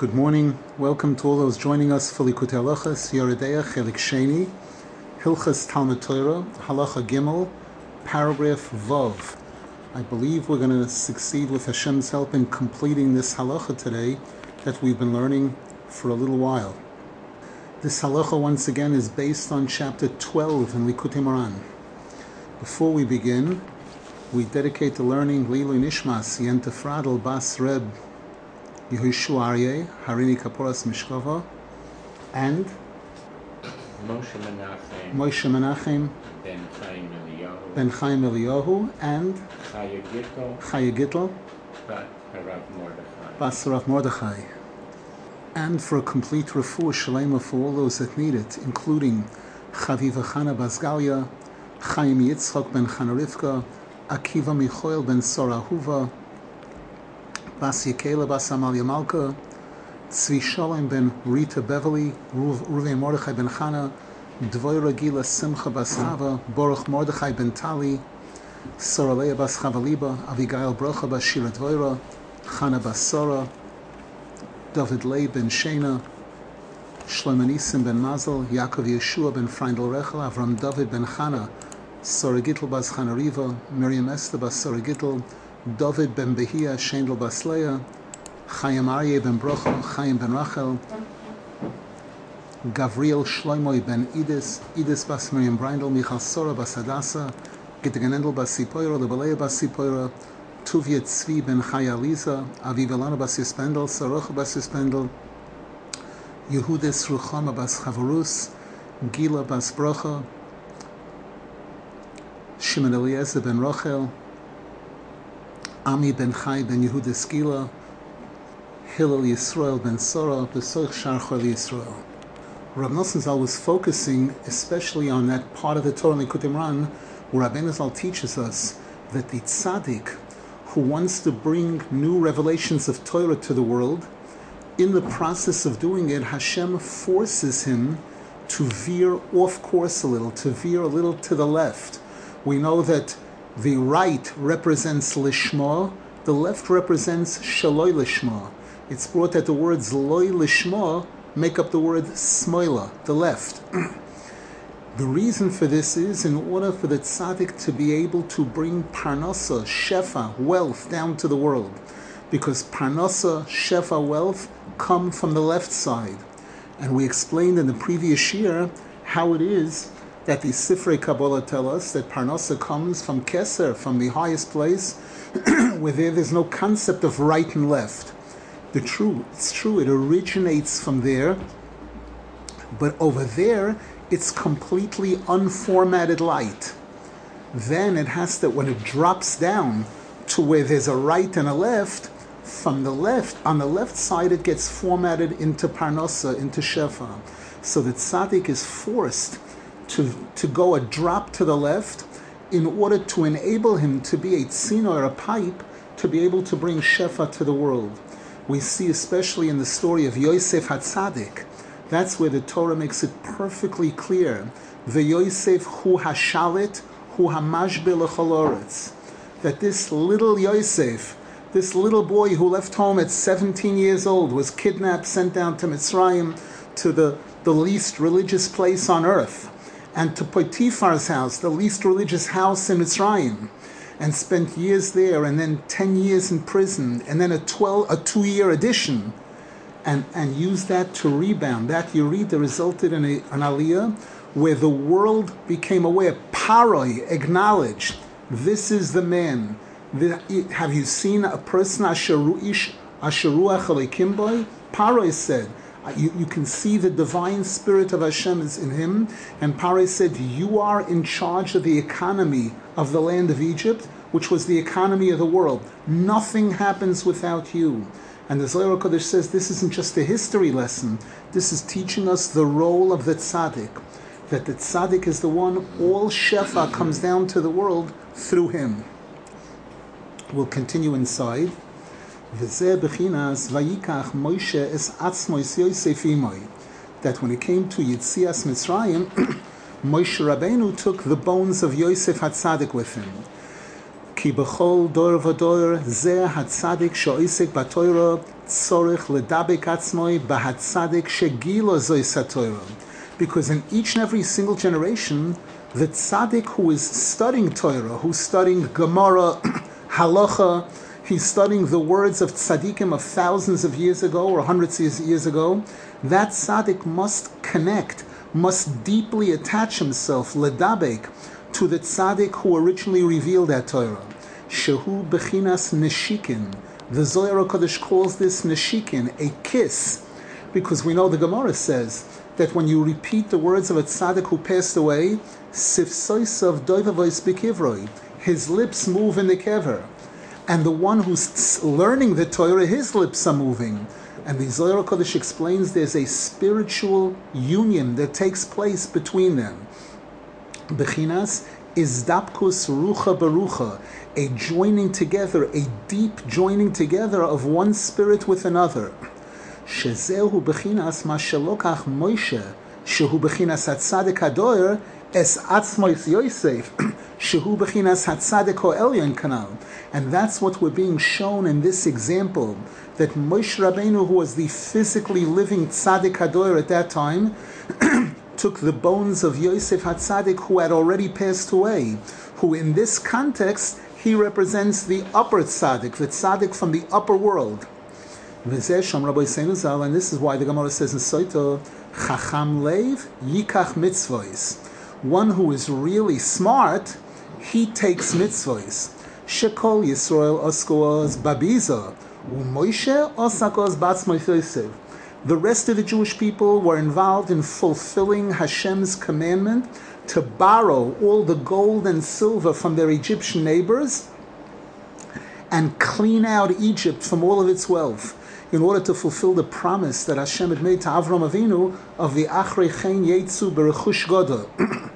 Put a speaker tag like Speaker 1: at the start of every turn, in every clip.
Speaker 1: Good morning. Welcome to all those joining us for Likutei Halachas, Yoreh Deah, Chelik Sheni, Hilchas Talmud Torah, Halacha Gimel, paragraph Vav. I believe we're going to succeed with Hashem's help in completing this halacha today that we've been learning for a little while. This halacha, once again, is based on chapter 12 in Likutei Moharan. Before we begin, we dedicate the learning Lilu Nishmas Yenta Fradel Bas Reb Yehoshua Aryeh, Harini Kaporas Mishkova, and
Speaker 2: Moshe Menachem
Speaker 1: Moshe Menachem
Speaker 2: ben Chaim Eliyahu
Speaker 1: Ben Chaim Eliyahu, and
Speaker 2: Chaya Gittel
Speaker 1: Chaya Gittel
Speaker 2: Mordechai.
Speaker 1: Bas Rav Mordechai. And for a complete refuah shalema for all those that need it, including Chaviva Chana Basgalia, Chaim Yitzchok ben Chana Rivka, Akiva Michoel ben Sora Huva, Bas Yekela Bas Amalia Malka, Tzvi Shalom ben Rita Beverly, Ruv- Ruven Mordechai ben Chana, Dvoira Gila Simcha Bas Chava, Baruch Mordechai ben Tali, Soraleya Bas Chavaliba, Avigail Brocha Bas Shira Dvoira, Chana Bas Sora, David Leib ben Shena, Shlomo Nisim ben Mazel, Yaakov Yeshua ben Freindel Rechel, Avram David ben Chana, Sora Gittel bas Chana Riva, Miriam Esther bas Sora David ben Behia, Shendel bas Leah, Chaim Aryeh ben Brochel, Chaim ben Rachel, Gavriel Shloimoi ben Idis, Idis bas Miriam Breindel, Michal Sora bas Hadassah, Gittiganendel bas Sipoira, Lebaleya bas Sipoira, Tuvia Tzvi ben Chaya Liza, Aviv Elana bas Yispendel, Sarocha bas Yispendel, Yehudis Ruchama bas Chavarus, Gila bas Brocha, Shimon Eliezer ben Rochel, Ami ben Chai ben Yehudis Gila, Hillel Yisrael ben Sora, Besoich Sharchor Yisrael. Rav Nosson Zal was focusing especially on that part of the Torah in Likutei Moharan where Rabbeinu Zal teaches us that the tzaddik who wants to bring new revelations of Torah to the world, in the process of doing it, Hashem forces him to veer off course a little, to veer a little to the left. We know that the right represents lishma, the left represents shaloi lishma. It's brought that the words loy lishma make up the word smoila, the left. The reason for this is in order for the tzaddik to be able to bring parnasa, shefa, wealth down to the world. Because parnasa, shefa, wealth come from the left side. And we explained in the previous year how it is that the Sifrei Kabbalah tell us that parnasa comes from Keser, from the highest place, where there, there's no concept of right and left. The true, it's true, it originates from there, but over there, it's completely unformatted light. Then it has to, when it drops down to where there's a right and a left, from the left, on the left side, it gets formatted into Parnasa, into Shefa. So the tzaddik is forced to, to go a drop to the left in order to enable him to be a tzino or a pipe to be able to bring Shefa to the world. We see especially in the story of Yosef HaTzadik, that's where the Torah makes it perfectly clear. The Yosef hu hashalit hu hamashbe lechaloretz. That this little Yosef, this little boy who left home at 17 years old, was kidnapped, sent down to Mitzrayim, to the, the least religious place on earth, and to Potiphar's house, the least religious house in Mitzrayim, and spent years there, and then 10 years in prison, and then a 12, a two-year addition and, and use that to rebound. That Yerida resulted in a, an aliyah where the world became aware. Paroi acknowledged, this is the man. Have you seen a person asheruish asheruach alekim boy? Paroi said, Uh, you, you can see the divine spirit of Hashem is in him. And Paroi said, you are in charge of the economy of the land of Egypt, which was the economy of the world. Nothing happens without you. And the Zohar Kodesh says this isn't just a history lesson. This is teaching us the role of the tzaddik. That the tzaddik is the one, all shefa comes down to the world through him. We'll continue inside. V'zeh b'chinas vayikach Moshe es atzmo yosef imoy. That when it came to Yitzias Mitzrayim, Moshe Rabbeinu took the bones of Yosef Hatzadik with him. Ki b'chol dor v'dor zeh Hatzadik sho'isek batoiro tzorich ledabek atzmoy b'hatzadik shegilo zoisatoiro. Because in each and every single generation, the tzaddik who is studying Torah, who's studying Gemara, Halacha, he's studying the words of tzaddikim of thousands of years ago or hundreds of years ago, that tzaddik must connect, must deeply attach himself, ledabek, to the tzaddik who originally revealed that Torah. Shehu bechinas neshikin. The Zohar Kodesh calls this neshikin, a kiss, because we know the Gemara says that when you repeat the words of a tzaddik who passed away, sifsoisav doivavois bikivroi, his lips move in the kever. And the one who's learning the Torah, his lips are moving. And the Zohar Kodesh explains there's a spiritual union that takes place between them. Bechinas is rucha barucha, a joining together, a deep joining together of one spirit with another. Shezehu bechinas ma shelokach Moshe, shehu bechinas hatzadik hadoyer, es atzmois Yosef, shehu bechinas hatzadik elyon kanal. And that's what we're being shown in this example, that Moshe Rabbeinu, who was the physically living tzaddik hadoyer at that time, took the bones of Yosef Hatzadik, who had already passed away, who in this context, he represents the upper tzaddik, the tzaddik from the upper world. And this is why the Gemara says in Soito, Chacham Lev Yikach Mitzvahs. One who is really smart, he takes mitzvahs. Shekol Yisrael Oskoaz Babiza, Umoishe Osakos Batzmoy Yosef. The rest of the Jewish people were involved in fulfilling Hashem's commandment to borrow all the gold and silver from their Egyptian neighbors and clean out Egypt from all of its wealth in order to fulfill the promise that Hashem had made to Avram Avinu of the Achrei Chen Yetzu Berechush Goda.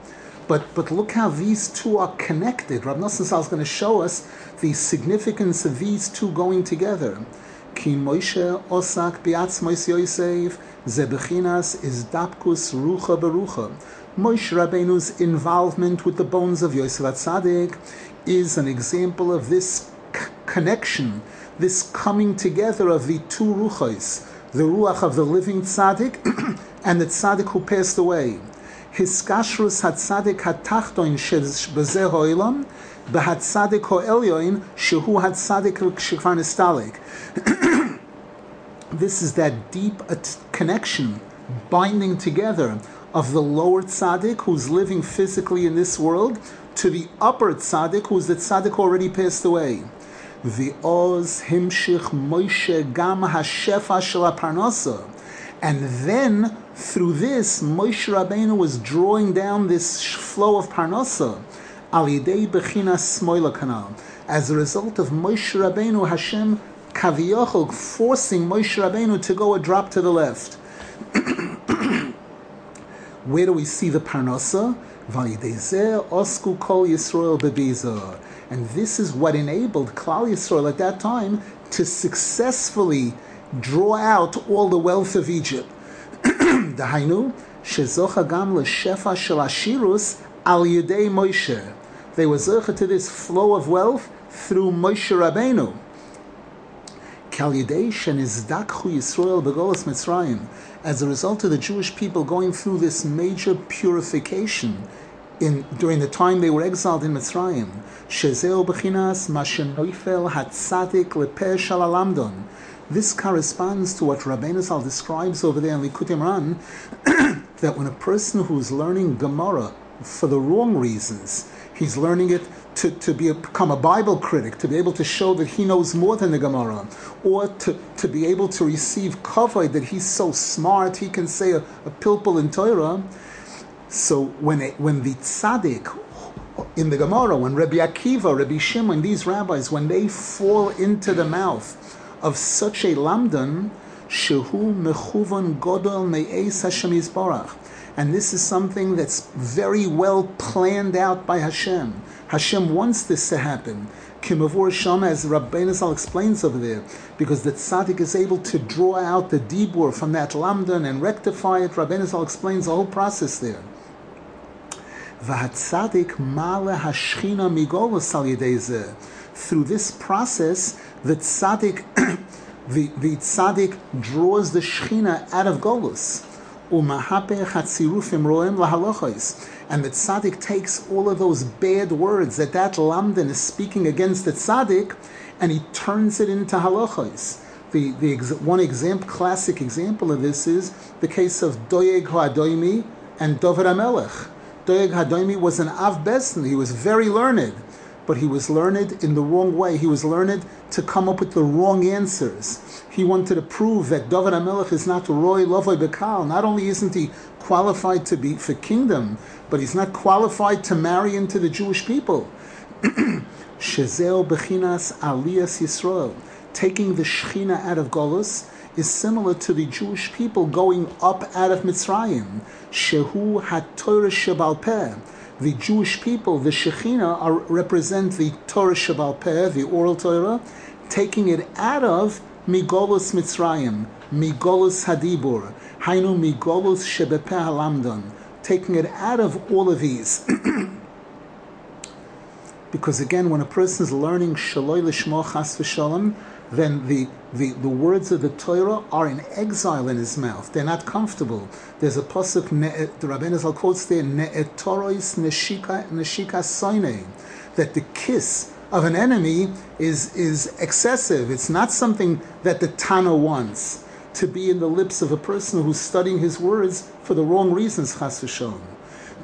Speaker 1: But, but look how these two are connected. Rav Nosson is going to show us the significance of these two going together. Ki Moshe osak biatzmois Yosef zebechinas is dapkus rucha berucha. Moshe Rabbeinu's involvement with the bones of Yosef Atzadik is an example of this c- connection, this coming together of the two ruchos, the ruach of the living tzaddik and the tzaddik who passed away. His kashrus hatzadik hatachtoin shebezeh ho'ilam, behatzadik ho'elyoin shehu hatzadik shekvar This is that deep connection, binding together of the lower tzaddik who's living physically in this world to the upper tzaddik who's the tzaddik already passed away. The oz himshich Moshe gam hashefa shel. And then through this, Moshe Rabbeinu was drawing down this flow of parnasa al yidei bechina smoila kanal. As a result of Moshe Rabbeinu, Hashem Kaviyachol forcing Moshe Rabbeinu to go a drop to the left. Where do we see the parnasa? osku kol Yisrael bebiza. And this is what enabled Klal Yisrael at that time to successfully draw out all the wealth of Egypt. Gam al. They were zocha to this flow of wealth through Moshe Rabbeinu. As a result of the Jewish people going through this major purification in, during the time they were exiled in Mitzrayim, Shezeo Mashenoifel Hatzadik Shalalamdon. This corresponds to what Rabbeinu Zal describes over there in Likutei Moharan, that when a person who's learning Gemara for the wrong reasons, he's learning it to, to be become a Bible critic, to be able to show that he knows more than the Gemara, or to, to be able to receive kavod that he's so smart he can say a, a pilpul in Torah. So when it, when the tzaddik in the Gemara, when Rabbi Akiva, Rabbi Shimon, these rabbis, when they fall into the mouth of such a lamdan, shehu mechuvan godol me'es Hashem Yisbarach. And this is something that's very well planned out by Hashem. Hashem wants this to happen. Kimavur Shama, as Rabbeinu Zal explains over there, because the tzaddik is able to draw out the dibur from that lamdan and rectify it. Rabbeinu Zal explains the whole process there. V'hatzadik male hashchina migolus al Through this process, the tzaddik The, the tzaddik draws the Shechina out of Golus. And the tzaddik takes all of those bad words that that lamdan is speaking against the tzaddik, and he turns it into halachos. The, the one example, classic example of this is the case of Doeg Ha'adoimi and Dovid HaMelech. Doeg Ha'adoimi was an Av Besn. He was very learned, but he was learned in the wrong way. He was learned to come up with the wrong answers. He wanted to prove that David HaMelech is not Roy Lovoy Bekal. Not only isn't he qualified to be for kingdom, but he's not qualified to marry into the Jewish people. Shezeo Bechinas Aliyas Yisrael. Taking the Shechina out of Golus is similar to the Jewish people going up out of Mitzrayim. Shehu HaTorah Shebal Peh. The Jewish people, the Shechina, are, represent the Torah Shebal Peh, the oral Torah, taking it out of Migolus Mitzrayim, Migolus Hadibur, Hainu Migolus Shebepeh Halamdon, taking it out of all of these. because again, when a person is learning Shaloi Lishmo Chas V'Shalom, then the, the, the words of the Torah are in exile in his mouth. They're not comfortable. There's a pasuk, the Rabbeinu Zal quotes there, Ne'etorois Neshika Neshika Soine, that the kiss of an enemy is, is excessive. It's not something that the Tana wants to be in the lips of a person who's studying his words for the wrong reasons, chas v'shalom.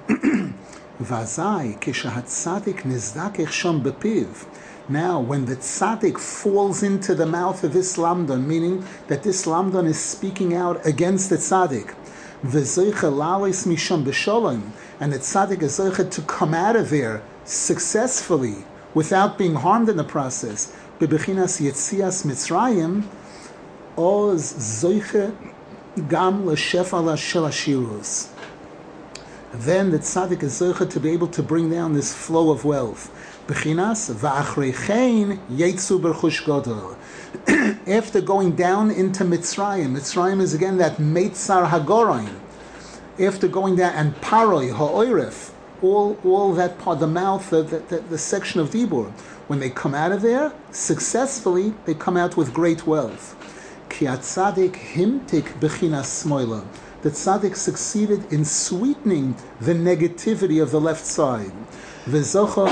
Speaker 1: Vazai, kishahatzadik nizdakech sham bepiv. Now, when the tzaddik falls into the mouth of this lamdan, meaning that this lamdan is speaking out against the tzaddik, and the tzaddik is zeicha to come out of there successfully, without being harmed in the process, bebechinas yetzias mitzrayim, oz zoiche gam l'shefa shel hashirus. Then the tzaddik is zoiche to be able to bring down this flow of wealth. Bechinas va'achreichein yetzu berchush gadol. After going down into Mitzrayim, Mitzrayim is again that Meitzar Hagorain. After going down, and Paroi, Ha'oiref, all, all that part, the mouth, the, the, the section of Dibur, when they come out of there, successfully, they come out with great wealth. Ki atzadik himtik bechinas smoila. The tzaddik succeeded in sweetening the negativity of the left side. He was zocha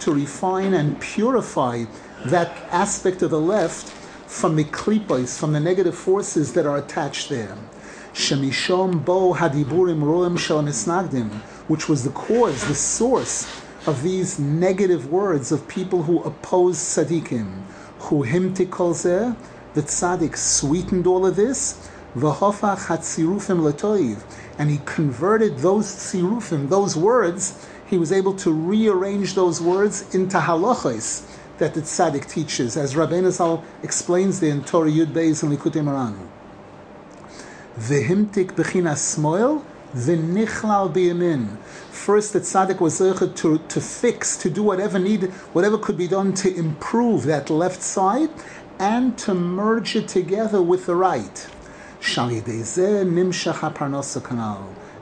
Speaker 1: to refine and purify that aspect of the left from the klipos, from the negative forces that are attached there. Shemishom bo hadiburim roem which was the cause, the source of these negative words of people who oppose tzaddikim. Who himti kolzeh, the tzaddik sweetened all of this, and he converted those tzirufim, those words, he was able to rearrange those words into halachos, that the tzaddik teaches, as Rabbeinu Zal explains there in Torah Yud Beis and Likutei Moharan. V'himtik b'chinas smoil, v'nichlal b'yamin. First, the tzaddik was to, to fix, to do whatever needed, whatever could be done to improve that left side, and to merge it together with the right.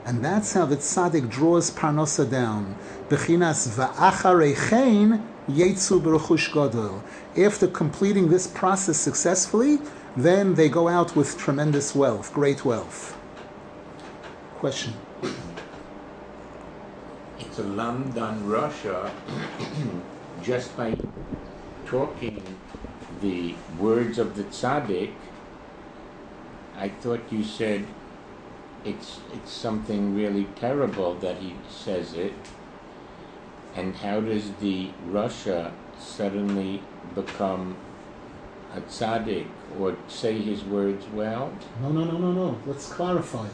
Speaker 1: And that's how the tzaddik draws parnosa down. Bechinas va'acharechein Yetzu Beruchush Gadol. After completing this process successfully, then they go out with tremendous wealth, great wealth. Question.
Speaker 2: It's a Lamdan Russia just by talking the words of the tzaddik. I thought you said it's it's something really terrible that he says it and how does the Russia suddenly become a tzaddik or say his words well?
Speaker 1: No, no, no, no, no. Let's clarify.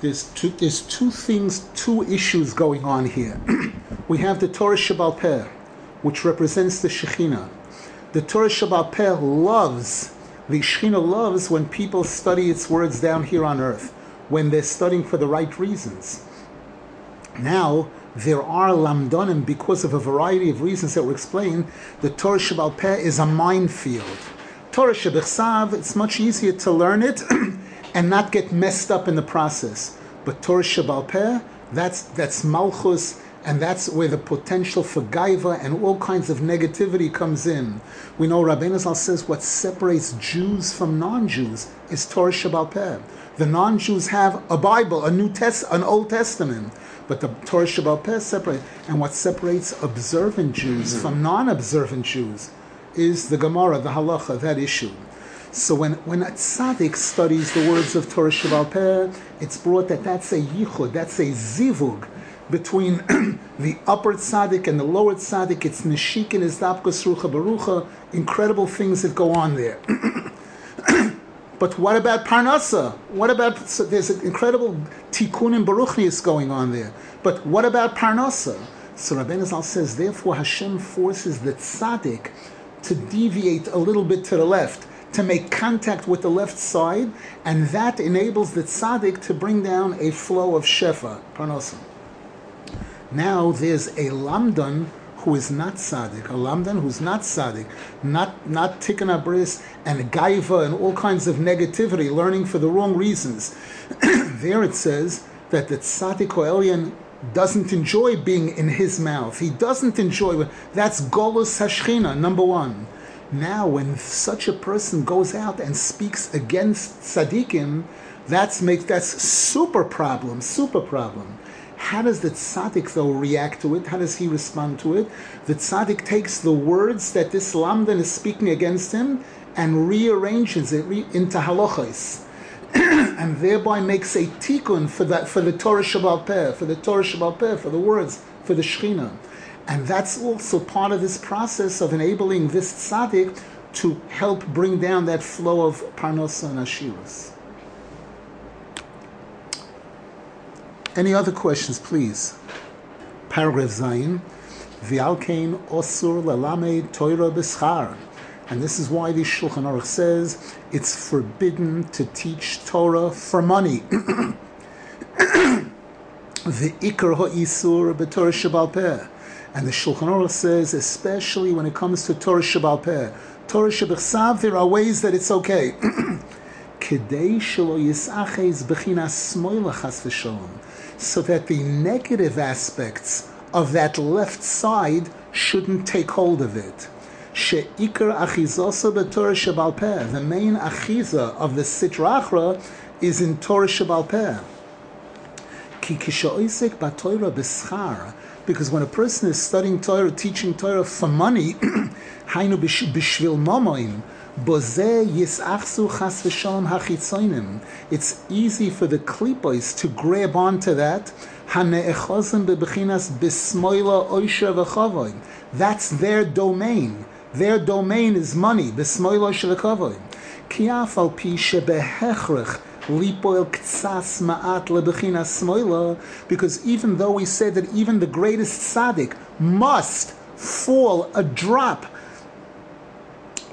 Speaker 1: There's two, there's two things, two issues going on here. we have the Torah Shabbal Peh, which represents the Shekhinah. The Torah Shabbal Peh loves, the Shekhinah loves when people study its words down here on earth, when they're studying for the right reasons. Now, there are lamdonim because of a variety of reasons that were explained. The Torah Shabbal Peh is a minefield. Torah Shabbat it's much easier to learn it and not get messed up in the process. But Torah Shabbal Peh, that's, that's Malchus And that's where the potential for gaiva and all kinds of negativity comes in. We know Rabbeinu Zal says what separates Jews from non-Jews is Torah Shabbal Peh. The non-Jews have a Bible, a New Test, an Old Testament, but the Torah Shabbal Peh separate. And what separates observant Jews mm-hmm. from non-observant Jews is the Gemara, the Halacha, that issue. So when, when a tzaddik studies the words of Torah Shabbal Peh, it's brought that that's a yichud, that's a zivug between the upper tzaddik and the lower tzaddik. It's neshik and izdapkus rucha barucha, incredible things that go on there. but what about parnasa? What about, so there's an incredible tikkun and baruchnius going on there. But what about parnasa? So Rabbeinu Zal says, therefore Hashem forces the tzaddik to deviate a little bit to the left to make contact with the left side, and that enables the tzaddik to bring down a flow of shefa, parnasa. Now there's a lamdan who is not tzaddik, a lamdan who's not tzaddik, not not tikkun abris and gaiva and all kinds of negativity, learning for the wrong reasons. there it says that the tzaddik elyon doesn't enjoy being in his mouth. He doesn't enjoy. That's golus hashchina, number one. Now, when such a person goes out and speaks against tzaddikim, that's make that's super problem, super problem. How does the tzaddik though react to it? How does he respond to it? The tzaddik takes the words that this lamdan is speaking against him and rearranges it into halachas, and thereby makes a tikkun for that for the Torah Shabbal Peh, for the Torah Shabbal Peh, for the words, for the Shechina. And that's also part of this process of enabling this tzaddik to help bring down that flow of parnosa and ashiras. Any other questions, please? Paragraph Zayin. V'alkein osur lalame Torah b'schar. And this is why the Shulchan Aruch says it's forbidden to teach Torah for money. the ikar ha'isur b'Torah Shabbal Peh. And the Shulchan Aruch says, especially when it comes to Torah Shabbal Peh, Torah Shabbat there are ways that it's okay. so that the negative aspects of that left side shouldn't take hold of it. She'ikar achizosa b'Torah. The main achiza of the Sitra Achra is in Torah Shabbal Peh. Ki kishoisek b'Torah b'schar because when a person is studying Torah, teaching Torah for money, hainu bishvil momoim, it's easy for the klipos to grab onto that. That's their domain. Their domain is money because even though we say that even the greatest tzaddik must fall a drop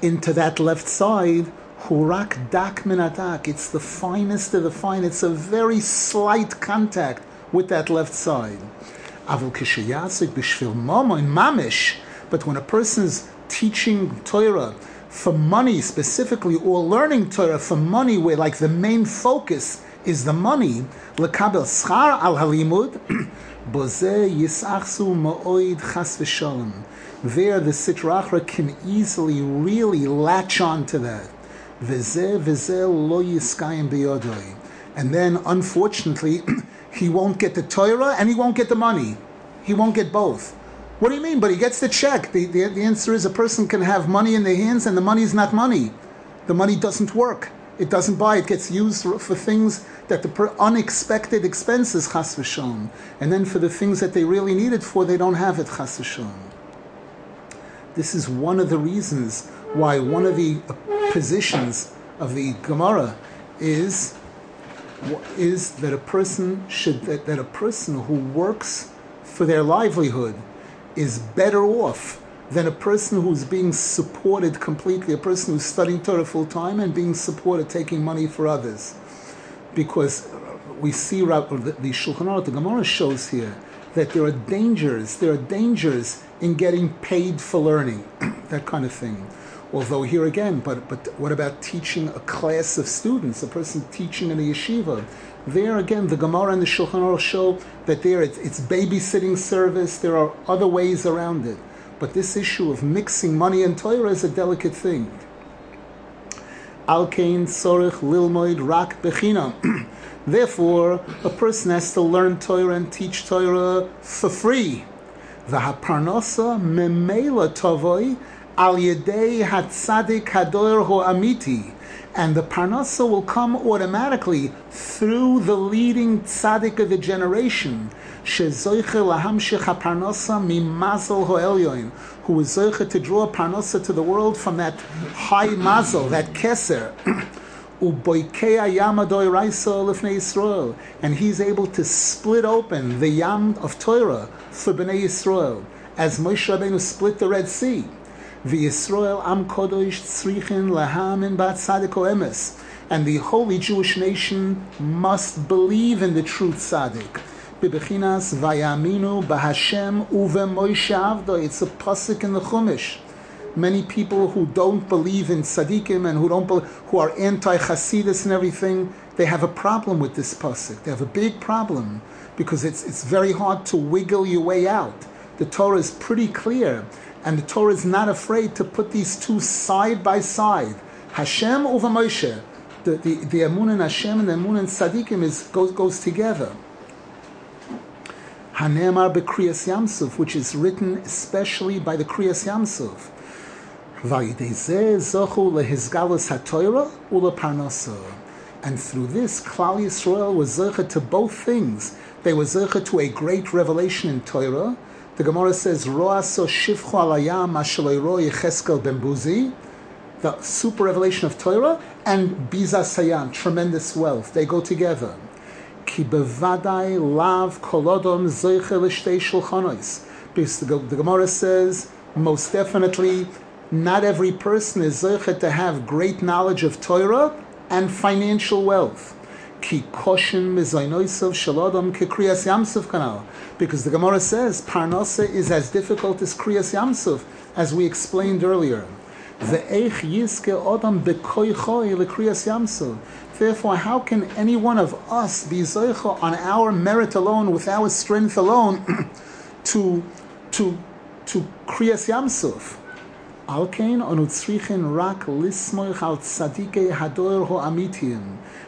Speaker 1: into that left side, hurak dak minatak, it's the finest of the fine, it's a very slight contact with that left side. Avul kishayasik bishvil momo mamish, but when a person's teaching Torah, for money specifically, or learning Torah for money, where like the main focus is the money, lekabel schar al halimud, boze yisachsu ma'oid chas v'shalom. There, the Sitrachra can easily really latch on to that. And then, unfortunately, he won't get the Torah and he won't get the money. He won't get both. What do you mean? But he gets the check. The, the, the answer is a person can have money in their hands and the money is not money. The money doesn't work. It doesn't buy. It gets used for, for things that the per, unexpected expenses chas v'shon. And then for the things that they really need it for, they don't have it chas v'shon. This is one of the reasons why one of the positions of the Gemara is is that a person should that, that a person who works for their livelihood is better off than a person who's being supported completely, a person who's studying Torah full time and being supported, taking money for others. Because we see the Shulchan Aruch, the Gemara shows here that there are dangers, there are dangers in getting paid for learning, that kind of thing. Although here again, but but what about teaching a class of students, a person teaching in a yeshiva? There again, the Gemara and the Shulchan Aruch show that there it's, it's babysitting service. There are other ways around it, but this issue of mixing money and Torah is a delicate thing. Al Alkein sorich lilmoid rak bechinam. Therefore, a person has to learn Torah and teach Torah for free. The haparnosa memela tovoi al yedei hatzadik hador ho amiti, and the parnasa will come automatically through the leading tzaddik of the generation, shezoiche lahamshich haparnasa mimazal ho elyoin, who is zoiche to draw parnasa to the world from that high mazel, that keser. And he's able to split open the yam of Torah for Bnei Yisrael, as Moshe Rabbeinu split the Red Sea. The Yisrael Am Kodosh Tzrichin Laham in Bat Emes. And the holy Jewish nation must believe in the true tzaddik. Bibechinas Vayaminu Bahashem Uve Moshe Avdo. It's a pasuk in the Chumash. Many people who don't believe in tzaddikim and who don't who are anti-Hasidus and everything, they have a problem with this pasuk. They have a big problem because it's it's very hard to wiggle your way out. The Torah is pretty clear and the Torah is not afraid to put these two side by side. Hashem over Moshe. The, the, the Amun and Hashem and the Amun and Tzadikim is, goes, goes together. Hanemar Bekriyas Yamsuf, which is written especially by the Kriyas Yamsuf. And through this, Klal Yisrael was zeichet to both things. They were zeichet to a great revelation in Torah, the Gemara says, Roaso shivchu alayam ashalero yecheskel bembuzi, the super revelation of Torah, and Biza Sayan, tremendous wealth. They go together. Ki lav kolodom. Because the, the Gemara says, most definitely, not every person is zeiche to have great knowledge of Torah and financial wealth. Because the Gemara says Parnasa is as difficult as Kriyas Yamsuf, as we explained earlier. Therefore, how can any one of us be zoicha on our merit alone, with our strength alone, to to to Kriyas Yamsuf?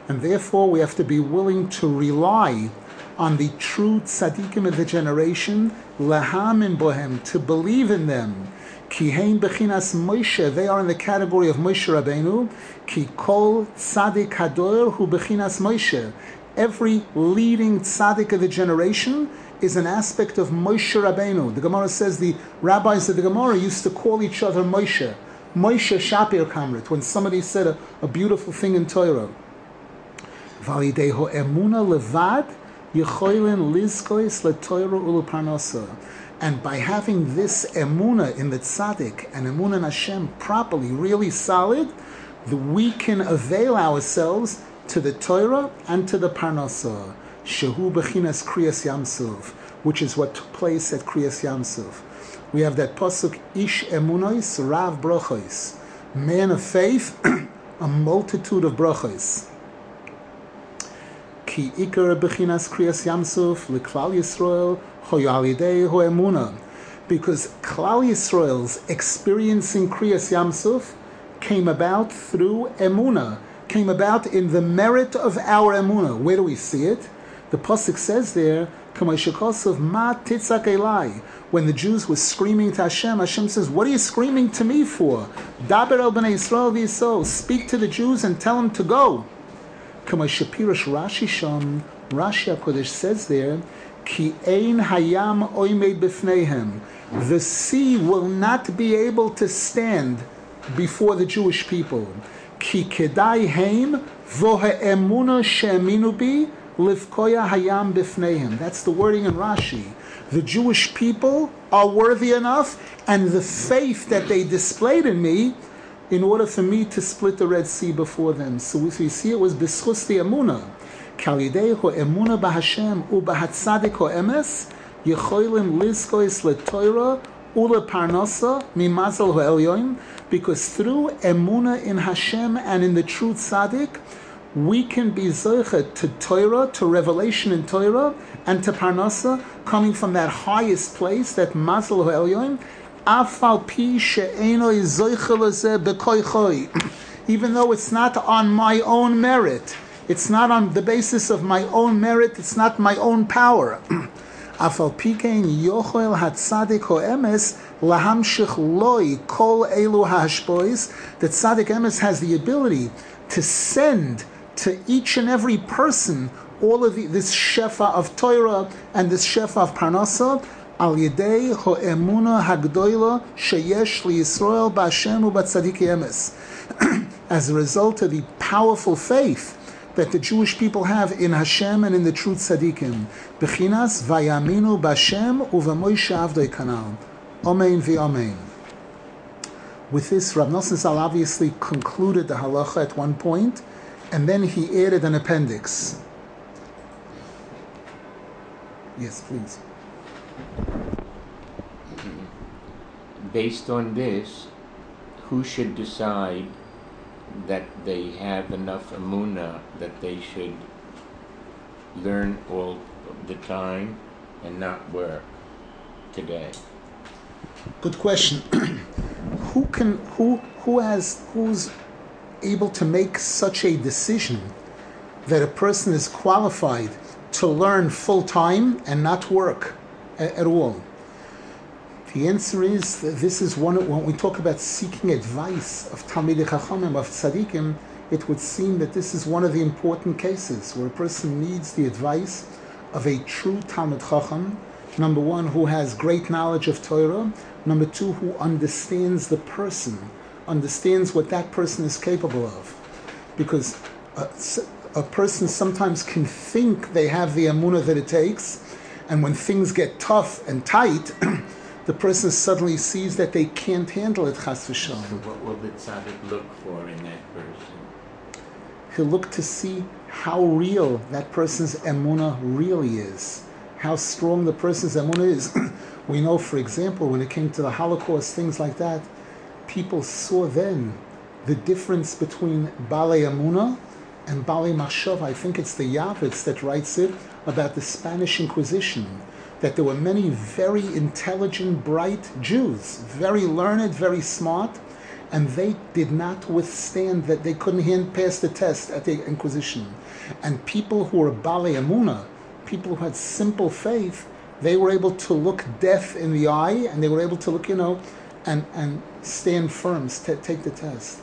Speaker 1: And therefore we have to be willing to rely on the true tzaddikim of the generation, lahamin bohem, to believe in them. They are in the category of Moshe Rabbeinu. Ki kol tzaddik hu Moshe. Every leading tzaddik of the generation is an aspect of Moshe Rabbeinu. The Gemara says the rabbis of the Gemara used to call each other Moshe. Moshe Shapir Kamrit, when somebody said a, a beautiful thing in Torah. Levad lizkois uluparnosa. And by having this emuna in the tzaddik and emuna in Hashem properly, really solid, we can avail ourselves to the Torah and to the parnasa. Shehu bechinas kriyas yamsuf, which is what took place at kriyas yamsuf. We have that pasuk ish emunois rav brochos, man of faith, a multitude of brochos. Ki ikar bechinas kriyas yamsuf leklal Yisrael hoyalidei hoemuna. Because Klal Yisrael's experiencing kriyas yamsuf came about through emuna, came about in the merit of our emuna. Where do we see it? The pasuk says there, "Kamashakosov ma titzak elai." When the Jews were screaming to Hashem, Hashem says, "What are you screaming to me for?" Daber el bnei Yisrael Speak to the Jews and tell them to go. Kama Rashi Sham, Rashi HaKodesh says there, Ki ein hayam oimed b'fneihem. The sea will not be able to stand before the Jewish people. Ki kedai heim vohe emuna she'eminu bi livkoya hayam b'fneihem. That's the wording in Rashi. The Jewish people are worthy enough, and the faith that they displayed in me in order for me to split the Red Sea before them. So we see it was b'schus the emuna. Kalidei ho emuna b'Hashem u b'hatzadik ho emes yecholim lizkois letoira ule parnasa elyoim because through emuna in Hashem and in the true tzaddik, we can be zoichet to Torah, to revelation in Torah, and to parnasa, coming from that highest place, that mazal ha'elyon, afal pi she'eno even though it's not on my own merit, it's not on the basis of my own merit, it's not my own power. Afal pikein yochel hatzadik ho'emes lahamshich loi kol elu hashbois, that tzadik emes has the ability to send to each and every person all of the, this shefa of Torah and this shefa of parnasa al yedei ho'emuna hagdoila sheyesh liyisrael b'Hashem u'batzadik emes. As a result of the powerful faith that the Jewish people have in Hashem and in the true tzaddikim. Bechinas vayaminu b'Hashem u'v'moishe avdoi kanal. Amen v'amen. With this, Rav Nosson Zal obviously concluded the halacha at one point, and then he added an appendix. Yes, please.
Speaker 2: Based on this, who should decide that they have enough amuna that they should learn all the time and not work today?
Speaker 1: Good question. who can who who has who's able to make such a decision that a person is qualified to learn full time and not work at all? The answer is that this is one when we talk about seeking advice of Talmidei Chachamim, of Tzaddikim, it would seem that this is one of the important cases where a person needs the advice of a true Talmid Chacham, number one, who has great knowledge of Torah, number two, who understands the person, understands what that person is capable of. Because a, a person sometimes can think they have the amuna that it takes, and when things get tough and tight, the person suddenly sees that they can't handle it, chas v'shalom.
Speaker 2: So what will the tzaddik look for in that person?
Speaker 1: He'll look to see how real that person's emuna really is, how strong the person's emuna is. we know, for example, when it came to the Holocaust, things like that, people saw then the difference between Bale Emuna and Bale Machshava. I think it's the Yavitz that writes it about the Spanish Inquisition that there were many very intelligent, bright Jews, very learned, very smart, and they did not withstand that they couldn't hand pass the test at the Inquisition. And people who were Bale Amuna, people who had simple faith, they were able to look death in the eye, and they were able to look, you know, and, and stand firm, take the test.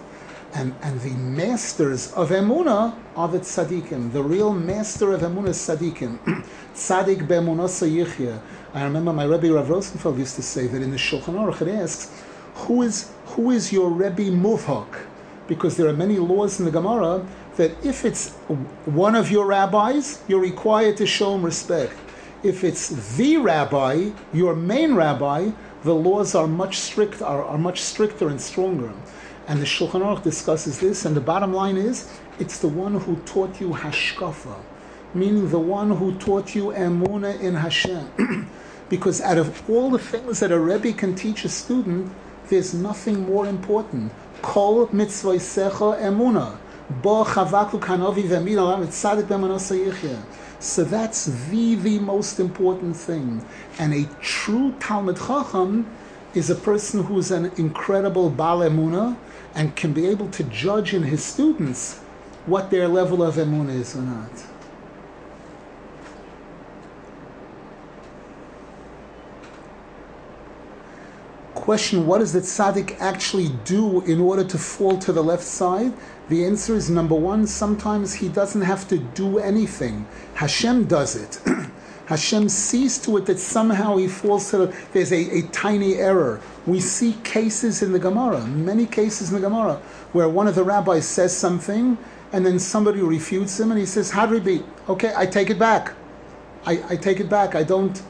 Speaker 1: And, and the masters of Emuna are the tzaddikim. The real master of Emuna is tzaddikim. Tzaddik be'emunasa yichya. I remember my Rebbe Rav Rosenfeld used to say that in the Shulchan Aruch it asks, who is, who is your Rebbe Muvhak? Because there are many laws in the Gemara that if it's one of your rabbis, you're required to show him respect. If it's the rabbi, your main rabbi, the laws are much strict are, are much stricter and stronger. And the Shulchan Aruch discusses this, and the bottom line is, it's the one who taught you hashkafa, meaning the one who taught you emuna in Hashem. because out of all the things that a Rebbe can teach a student, there's nothing more important. Kol mitzvah emuna. Bo chavaku kanovi v'min alam tzadik b'manasa So that's the, the most important thing. And a true Talmid Chacham is a person who's an incredible Bal Emuna and can be able to judge in his students what their level of Emuna is or not. Question What does the tzaddik actually do in order to fall to the left side? The answer is number one, sometimes he doesn't have to do anything. Hashem does it. Hashem sees to it that somehow he falls to the, there's a, a tiny error. We see cases in the Gemara, many cases in the Gemara, where one of the rabbis says something and then somebody refutes him and he says, Hadribi, okay, I take it back. I, I take it back. I don't.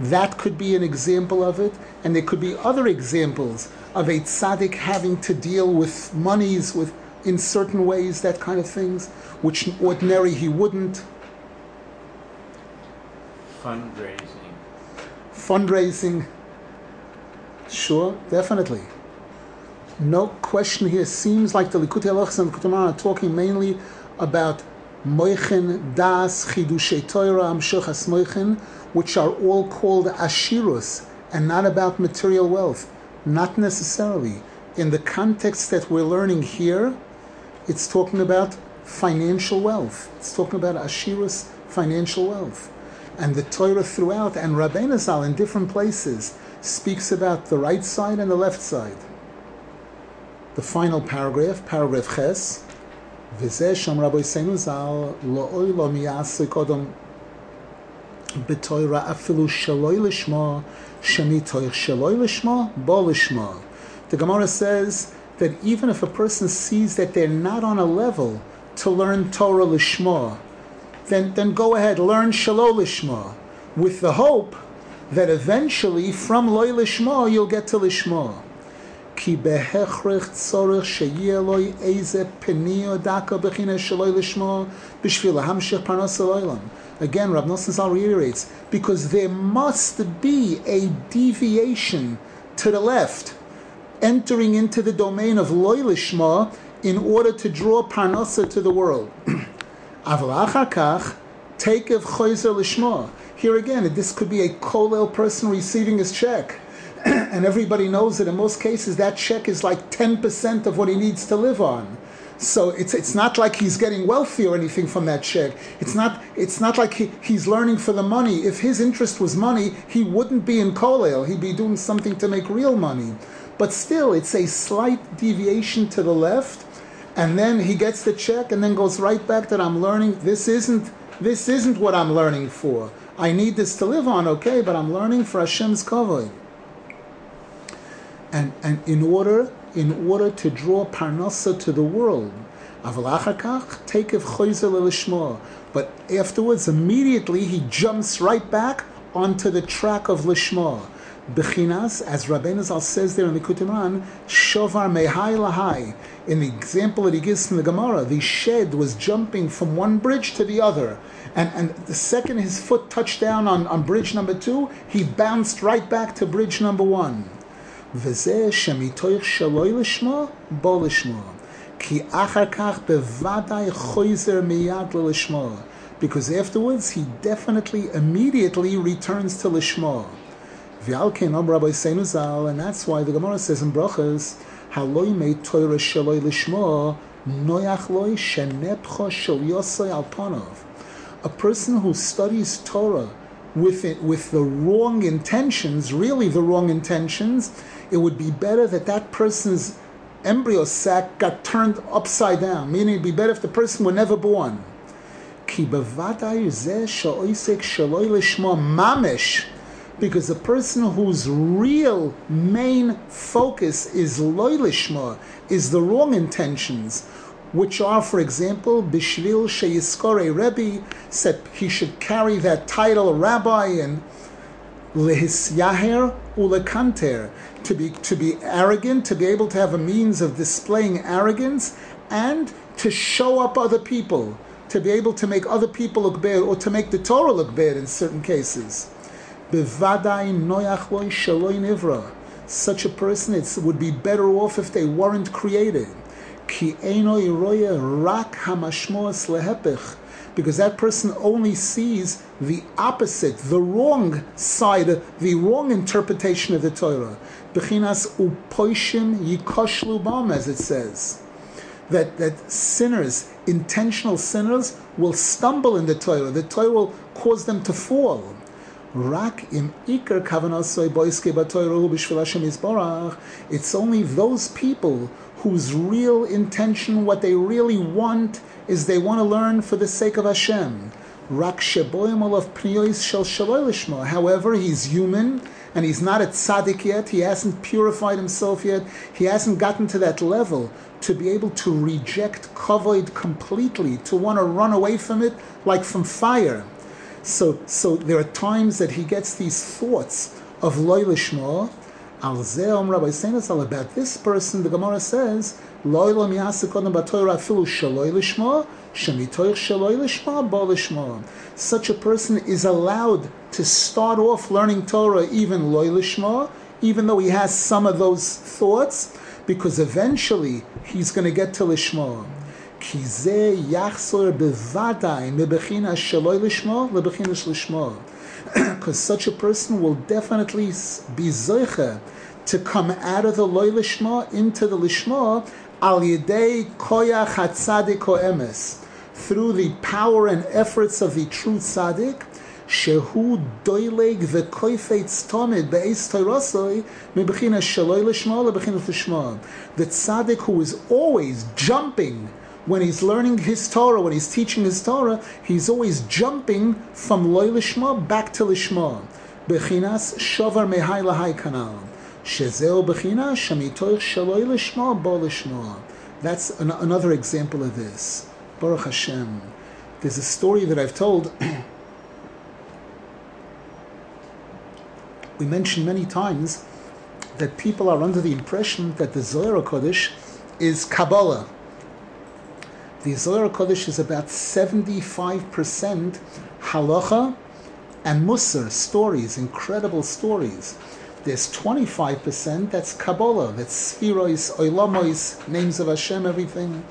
Speaker 1: That could be an example of it, and there could be other examples of a tzaddik having to deal with monies, with in certain ways, that kind of things, which ordinary he wouldn't. Fundraising. Fundraising. Sure, definitely. No question here. Seems like the Likutei Halachos and the Likutei are talking mainly about Moichin, Das, Chidushei Torah, Amshuchas Moichin, which are all called Ashirus, and not about material wealth. Not necessarily. In the context that we're learning here, it's talking about financial wealth. It's talking about Ashira's financial wealth. And the Torah throughout, and Rabbeinu Zal in different places, speaks about the right side and the left side. The final paragraph, paragraph Ches, V'zeh shom Rabbi Seinu Zal lo'oi lo miyasik odom B'Toyra afilu shaloi lishma shemi toich lishma bo lishma. The Gemara says, that even if a person sees that they're not on a level to learn Torah Lishma, then, then go ahead, learn Shalom Lishma, with the hope that eventually from Loy Lishma you'll get to Lishma. Ki sheyeh loy eze peniyo daka bechina b'shvil parnas. Again, Rav Nosson reiterates, because there must be a deviation to the left entering into the domain of loy lishma in order to draw parnasa to the world. Aval achar take of choizer lishma. Here again, this could be a kolel person receiving his check. and everybody knows that in most cases that check is like 10% of what he needs to live on. So it's, it's not like he's getting wealthy or anything from that check. It's not, it's not like he, he's learning for the money. If his interest was money, he wouldn't be in Kolel. He'd be doing something to make real money. But still, it's a slight deviation to the left. And then he gets the check and then goes right back that I'm learning. This isn't, this isn't what I'm learning for. I need this to live on, okay, but I'm learning for Hashem's kavod and, and in order in order to draw parnasa to the world. But afterwards, immediately he jumps right back onto the track of lishma. Bechinas, as Rabbeinu Zal says there in the Kutimran, shovar mehai lahai. In the example that he gives from the Gemara, the shed was jumping from one bridge to the other. And, and the second his foot touched down on, on bridge number two, he bounced right back to bridge number one. וזה שמתוך שלוי לשמו, בו לשמו. כי אחר כך בוודאי חוזר מיד ללשמו. Because afterwards he definitely, immediately returns to Lishma. and that's why the Gemara says in Brachas, Haloi me Torah noyach loi shenepcho shel yosei alpanov. A person who studies Torah with it, with the wrong intentions, really the wrong intentions, it would be better that that person's embryo sac got turned upside down, meaning it'd be better if the person were never born. Because the person whose real main focus is loylishma, is the wrong intentions, which are, for example, Bishvil Sheyiskore Rebbe said he should carry that title rabbi and Lehisyaher Ulekanter to be to be arrogant, to be able to have a means of displaying arrogance, and to show up other people, to be able to make other people look bad, or to make the Torah look bad in certain cases. Such a person it would be better off if they weren't created. Because that person only sees the opposite, the wrong side, the wrong interpretation of the Torah. As it says. That, that sinners, intentional sinners, will stumble in the Torah. The Torah will cause them to fall. Rak im kavanasoi boiske. It's only those people whose real intention, what they really want, is they want to learn for the sake of Hashem. Rak sheboim olav pniyos shel However, he's human and he's not a tzaddik yet. He hasn't purified himself yet. He hasn't gotten to that level to be able to reject kavod completely, to want to run away from it like from fire. So, so there are times that he gets these thoughts of loy lishma. Al zeom Rabbi Seinasal about this person. The Gemara says loy lo miyasakodam batoyra afilu shaloy lishma shemitoich shaloy lishma bo. Such a person is allowed to start off learning Torah even loy lishma, even though he has some of those thoughts, because eventually he's going to get to Lishma. כי זה יחזור בוודאי מבחינה שלא לשמו לבחינה של לשמו. Because such a person will definitely be zoicha to come out of the loy lishma into the lishma al yedei koyach hatzadik emes through the power and efforts of the true tzaddik shehu doileg v'koifetz tomid be'ez toirosoi mebechina shaloi lishma lebechina lishma the tzaddik who is always jumping when he's learning his Torah, when he's teaching his Torah, he's always jumping from loy lishma back to lishma. Bechinas shovar mehai lahai kanal. Shezeo bechina shamitoich shaloi lishma bo lishma. That's an, another example of this. Baruch Hashem. There's a story that I've told. we mentioned many times that people are under the impression that the Zohar Kodesh is Kabbalah the Zohar Kodesh is about 75% halacha and musar, stories, incredible stories. There's 25% that's Kabbalah, that's Sphirois, Oilamois, names of Hashem, everything.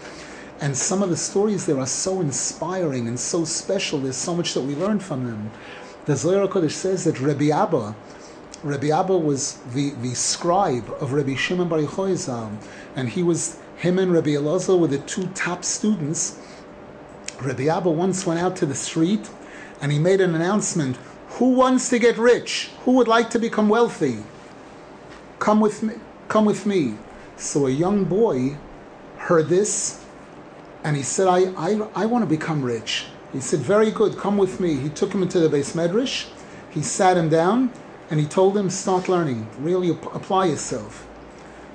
Speaker 1: And some of the stories there are so inspiring and so special. There's so much that we learn from them. The Zohar Kodesh says that Rabbi Abba, Rabbi Abba was the, the scribe of Rabbi Shimon Bar Yochai and he was him and Rabbi Elazar were the two top students. Rabbi Abba once went out to the street and he made an announcement Who wants to get rich? Who would like to become wealthy? Come with me. Come with me. So a young boy heard this and he said, I, I, I want to become rich. He said, Very good, come with me. He took him into the beis medrash, he sat him down, and he told him, Start learning, really apply yourself.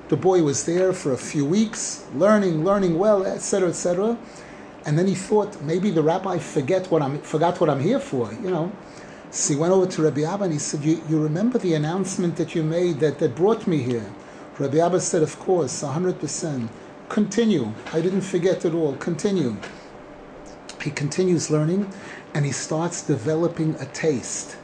Speaker 1: The boy was there for a few weeks, learning, learning well, etc., etc. And then he thought maybe the rabbi forget what I'm forgot what I'm here for, you know. So he went over to Rabbi Abba and he said, "You, you remember the announcement that you made that, that brought me here?" Rabbi Abba said, "Of course, hundred percent. Continue. I didn't forget at all. Continue." He continues learning, and he starts developing a taste.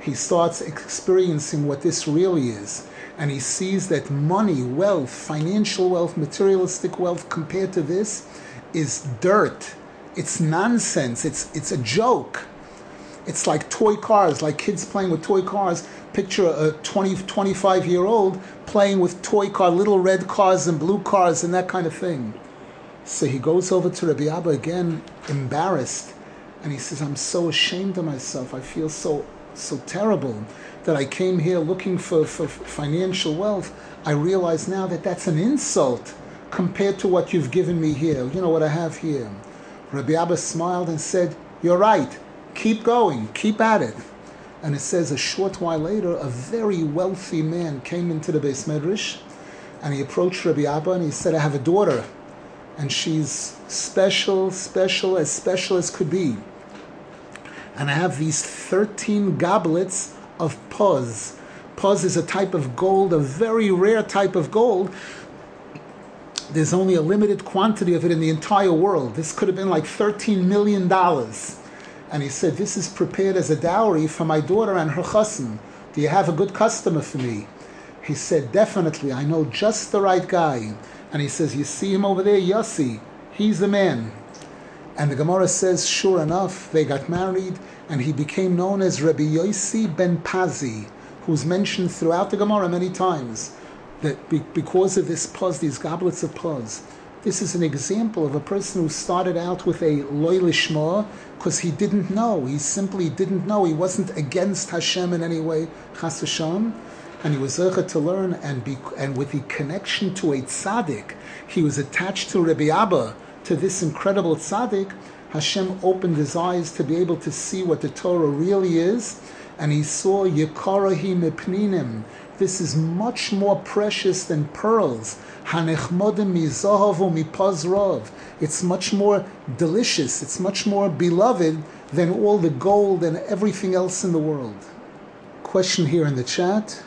Speaker 1: He starts experiencing what this really is and he sees that money, wealth, financial wealth, materialistic wealth compared to this is dirt. It's nonsense. It's it's a joke. It's like toy cars, like kids playing with toy cars. Picture a 20, 25 year old playing with toy car, little red cars and blue cars and that kind of thing. So he goes over to Rabbi Abba again, embarrassed, and he says, I'm so ashamed of myself. I feel so so terrible that I came here looking for, for financial wealth, I realize now that that's an insult compared to what you've given me here. You know what I have here. Rabbi Abba smiled and said, You're right. Keep going. Keep at it. And it says a short while later, a very wealthy man came into the beis medrash and he approached Rabbi Abba and he said, I have a daughter and she's special, special, as special as could be. And I have these 13 goblets of puz. Puz is a type of gold, a very rare type of gold. There's only a limited quantity of it in the entire world. This could have been like $13 million. And he said, This is prepared as a dowry for my daughter and her chassan. Do you have a good customer for me? He said, Definitely. I know just the right guy. And he says, You see him over there, Yossi? He's the man. And the Gemara says, sure enough, they got married, and he became known as Rabbi Yossi ben Pazi, who's mentioned throughout the Gemara many times. That be, because of this puz, these goblets of puz, this is an example of a person who started out with a loy lishma because he didn't know. He simply didn't know. He wasn't against Hashem in any way, chas Hashem, and he was zeichet to learn. And be, and with the connection to a tzaddik, he was attached to Rabbi Abba to this incredible tzaddik, Hashem opened his eyes to be able to see what the Torah really is, and he saw Yekarahi Mipninim. This is much more precious than pearls. Mizahavu mipazrov. It's much more delicious. It's much more beloved than all the gold and everything else in the world. Question here in the chat.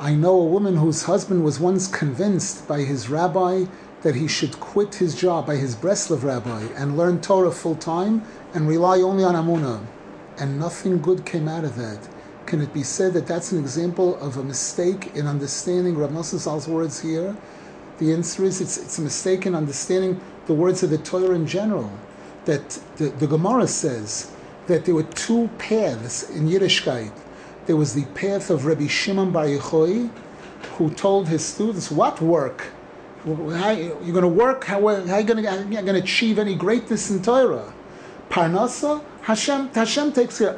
Speaker 1: I know a woman whose husband was once convinced by his rabbi that he should quit his job by his Breslov rabbi and learn Torah full time and rely only on Amunah. And nothing good came out of that. Can it be said that that's an example of a mistake in understanding Rav Nosson Zal's words here? The answer is it's, it's a mistake in understanding the words of the Torah in general. That the, the Gemara says that there were two paths in Yiddishkeit. There was the path of Rabbi Shimon Bar Yochai, who told his students, "What work? How, you're going to work? How, how are you going to achieve any greatness in Torah? Parnasa, Hashem, Hashem takes care.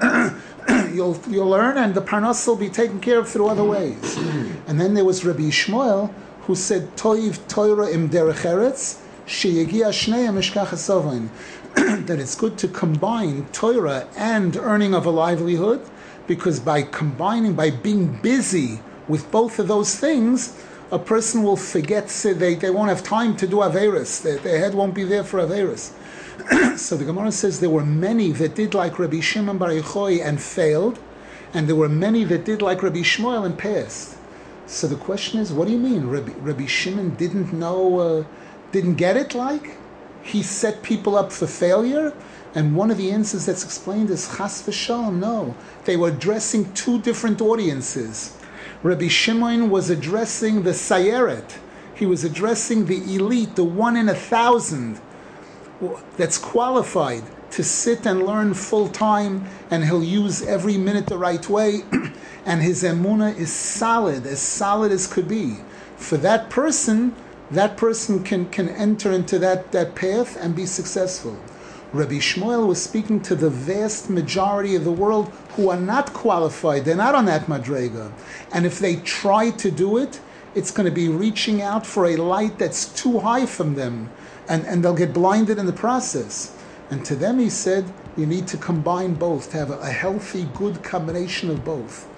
Speaker 1: you'll you'll learn, and the parnasa will be taken care of through other ways." and then there was Rabbi Shmuel, who said, "Toiv Torah im derech eretz." that it's good to combine Torah and earning of a livelihood, because by combining, by being busy with both of those things, a person will forget, they, they won't have time to do Averis, their, their head won't be there for Averis. so the Gemara says there were many that did like Rabbi Shimon Bar Yochai and failed, and there were many that did like Rabbi Shmuel and passed. So the question is, what do you mean? Rabbi, Rabbi Shimon didn't know, uh, didn't get it like? He set people up for failure? And one of the answers that's explained is chas v'shalom. No, they were addressing two different audiences. Rabbi Shimon was addressing the sayeret. He was addressing the elite, the one in a thousand that's qualified to sit and learn full time, and he'll use every minute the right way. and his emuna is solid, as solid as could be. For that person, that person can, can enter into that, that path and be successful. Rabbi Shmuel was speaking to the vast majority of the world who are not qualified. They're not on that madrega. And if they try to do it, it's going to be reaching out for a light that's too high from them. And, and they'll get blinded in the process. And to them, he said, you need to combine both, to have a, a healthy, good combination of both.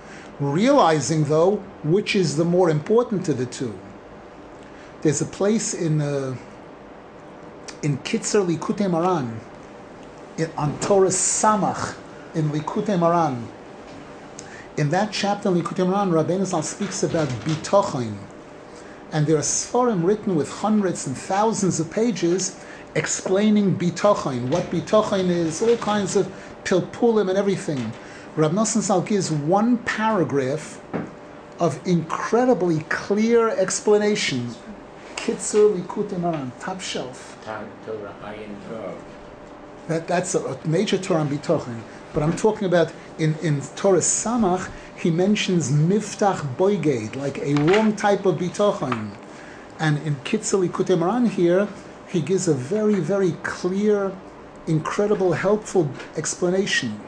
Speaker 1: Realizing, though, which is the more important of the two. There's a place in, uh, in Kitzur Likutei Moharan, on Torah Samach in Likutei Moharan. In that chapter in Likutei Moharan, Rabbeinu Zal speaks about bitochain, and there are svarim written with hundreds and thousands of pages explaining bitochain, what bitochain is, all kinds of pilpulim and everything. Rab Nosson gives one paragraph of incredibly clear explanation. Kitzur Likutei Moharan, top shelf. That, that's a, major Torah on Bitochen. But I'm talking about in, in Torah Samach, he mentions Miftach Boiged, like a wrong type of Bitochen. And in Kitzur Likutei Moharan here, he gives a very, very clear, incredible, helpful explanation.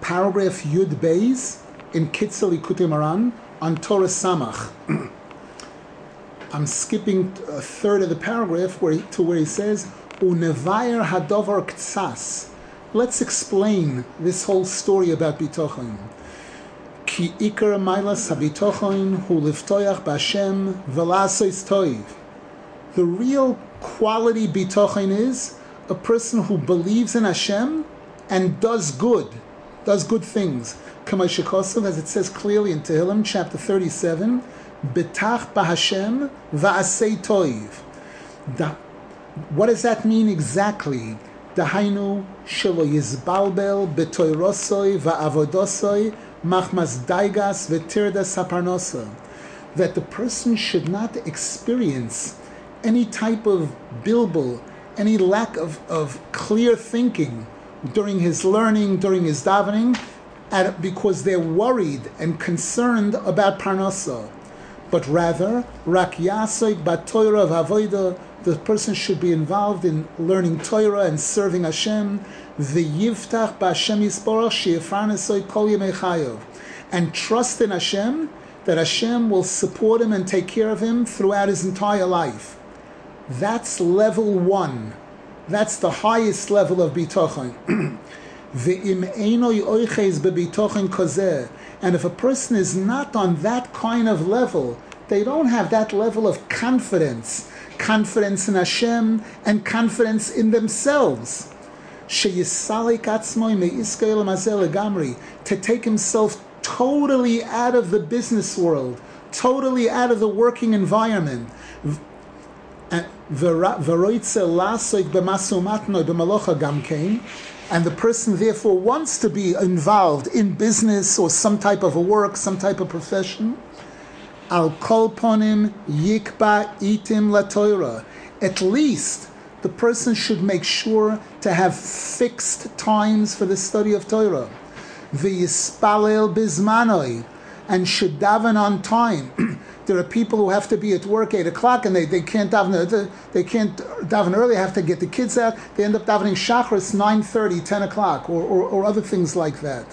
Speaker 1: Paragraph Yud Beis in Kitzur Likutei Moharan on Torah Samach. I'm skipping a third of the paragraph where, to where he says, Unevayer hadovar ktsas. Let's explain this whole story about bitochen. Ki ikar mailas habitochen hu liftoyach b'Hashem v'lasois toiv. The real quality bitochen is a person who believes in Hashem and does good, does good things. Kamashikosav, as it says clearly in Tehillim, chapter 37, Betach b'Hashem va'asei toiv what does that mean exactly? Dahainu shelo yizbalbel betoirosoi va'avodosoi machmas daigas v'tirda saparnosa. That the person should not experience any type of bilbul, any lack of, of clear thinking during his learning, during his davening, at, because they're worried and concerned about parnasa. But rather, rak yasoik batoira v'avoida the person should be involved in learning Torah and serving Hashem. The yiftach b'Hashem yisborach she'efranesoy kol yemei and trust in Hashem that Hashem will support him and take care of him throughout his entire life. That's level one. That's the highest level of bitochen. And if a person is not on that kind of level, they don't have that level of confidence confidence in Hashem and confidence in themselves. To take himself totally out of the business world, totally out of the working environment. and the person therefore wants to be involved in business or some type of a work, some type of profession, al kolponim yikba itim la At least the person should make sure to have fixed times for the study of Torah. V'yispalel bizmanoi, and should daven on time. there are people who have to be at work eight o'clock and they, they can't daven they can't daven early. Have to get the kids out. They end up davening shachris 9.30, 10 o'clock, or, or, or other things like that.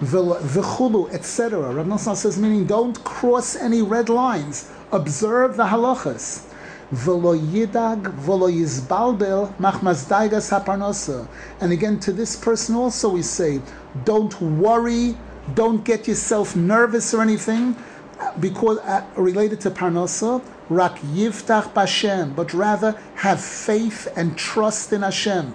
Speaker 1: V'chulu, etc. Rav Nosson says, meaning don't cross any red lines. Observe the halachas. V'lo yidag v'lo yizbalbel machmazdaigas haparnosa. And again, to this person also we say, don't worry, don't get yourself nervous or anything, because uh, related to parnosa, rak yiftach b'Hashem, but rather have faith and trust in Hashem.